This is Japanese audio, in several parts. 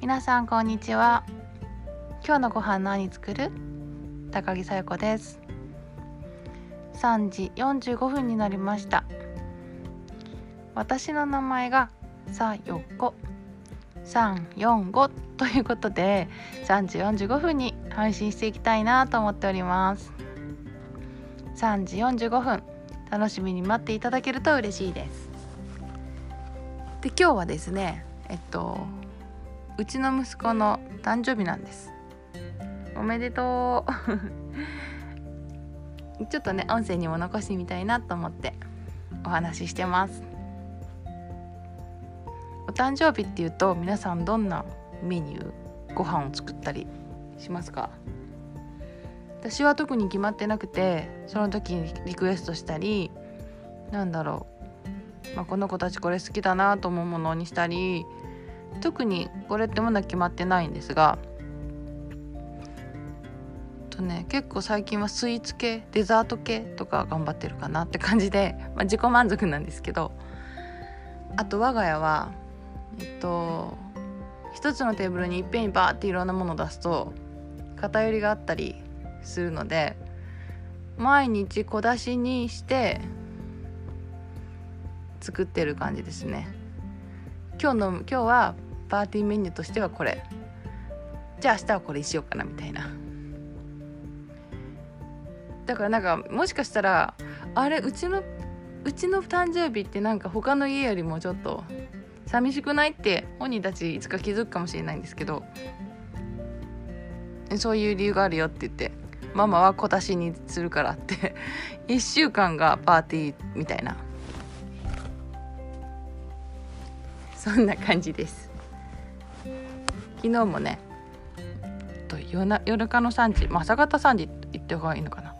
皆さんこんにちは。今日のご飯何作る高木さよ子です。3時45分になりました。私の名前がさよこ345ということで3時45分に配信していきたいなと思っております。3時45分楽しみに待っていただけると嬉しいです。で今日はですねえっとうちの息子の誕生日なんです。おめでとう。ちょっとね音声にも残してみたいなと思ってお話ししてます。お誕生日っていうと皆さんどんなメニューご飯を作ったりしますか？私は特に決まってなくてその時にリクエストしたりなんだろう、まあ、この子たちこれ好きだなと思うものにしたり特にこれってまだ決まってないんですがとね結構最近はスイーツ系デザート系とか頑張ってるかなって感じで、まあ、自己満足なんですけどあと我が家はえっと一つのテーブルにいっぺんにバーっていろんなものを出すと偏りがあったりするので毎日小出しにして作ってる感じですね。今日の今日はパーティーメニューとしてはこれ。じゃあ明日はこれにしようかなみたいな。だからなんかもしかしたらあれうちのうちの誕生日ってなんか他の家よりもちょっと寂しくないって本人たちいつか気づくかもしれないんですけどそういう理由があるよって言ってママは小出しにするからって1週間がパーティーみたいな。そんな感じです。昨日もね夜夜中の3時、朝方3時って言った方がいいのかな。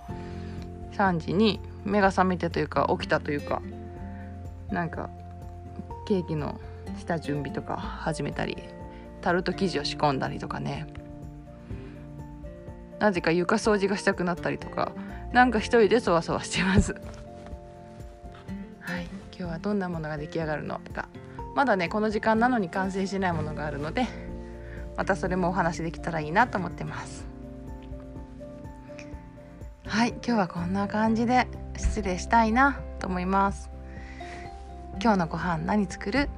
3時に目が覚めてというか起きたというかなんかケーキの下準備とか始めたりタルト生地を仕込んだりとかね。なぜか床掃除がしたくなったりとかなんか一人でそわそわしてます。はい今日はどんなものが出来上がるのかまだねこの時間なのに完成しないものがあるのでまたそれもお話できたらいいなと思ってます。はい今日はこんな感じで失礼したいなと思います。今日のご飯何作る？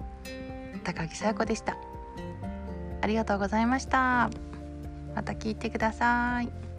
高木さや子でした。ありがとうございました。また聞いてください。